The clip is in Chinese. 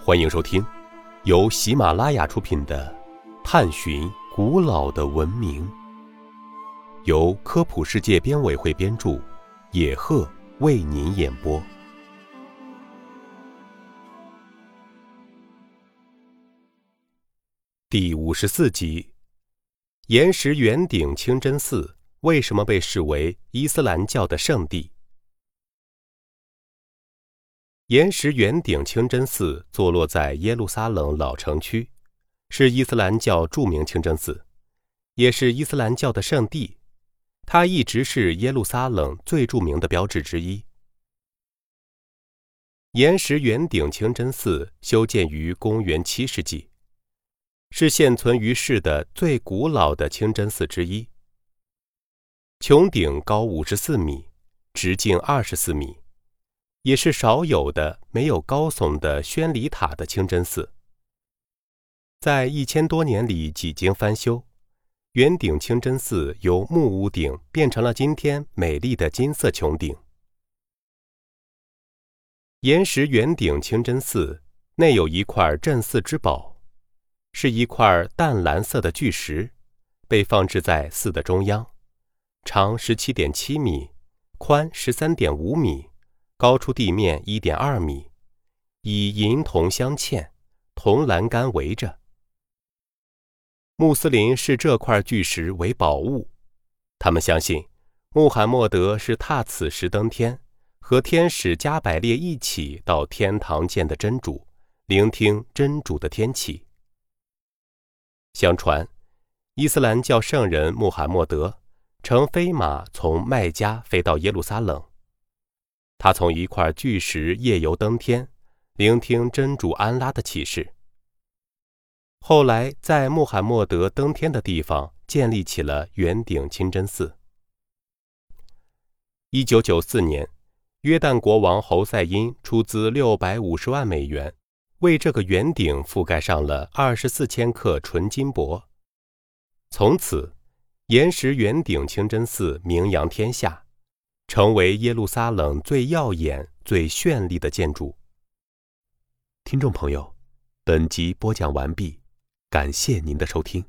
欢迎收听由喜马拉雅出品的《探寻古老的文明》，由科普世界编委会编著，野鹤为您演播。第五十四集：岩石圆顶清真寺为什么被视为伊斯兰教的圣地？岩石圆顶清真寺坐落在耶路撒冷老城区，是伊斯兰教著名清真寺，也是伊斯兰教的圣地。它一直是耶路撒冷最著名的标志之一。岩石圆顶清真寺修建于公元七世纪，是现存于世的最古老的清真寺之一。穹顶高五十四米，直径二十四米。也是少有的没有高耸的宣礼塔的清真寺，在一千多年里几经翻修，圆顶清真寺由木屋顶变成了今天美丽的金色穹顶。岩石圆顶清真寺内有一块镇寺之宝，是一块淡蓝色的巨石，被放置在寺的中央，长十七点七米，宽十三点五米。高出地面一点二米，以银铜镶嵌，铜栏杆围着。穆斯林视这块巨石为宝物，他们相信穆罕默德是踏此石登天，和天使加百列一起到天堂见的真主，聆听真主的天启。相传，伊斯兰教圣人穆罕默德乘飞马从麦加飞到耶路撒冷。他从一块巨石夜游登天，聆听真主安拉的启示。后来，在穆罕默德登天的地方建立起了圆顶清真寺。一九九四年，约旦国王侯赛因出资六百五十万美元，为这个圆顶覆盖上了二十四千克纯金箔。从此，岩石圆顶清真寺名扬天下。成为耶路撒冷最耀眼、最绚丽的建筑。听众朋友，本集播讲完毕，感谢您的收听。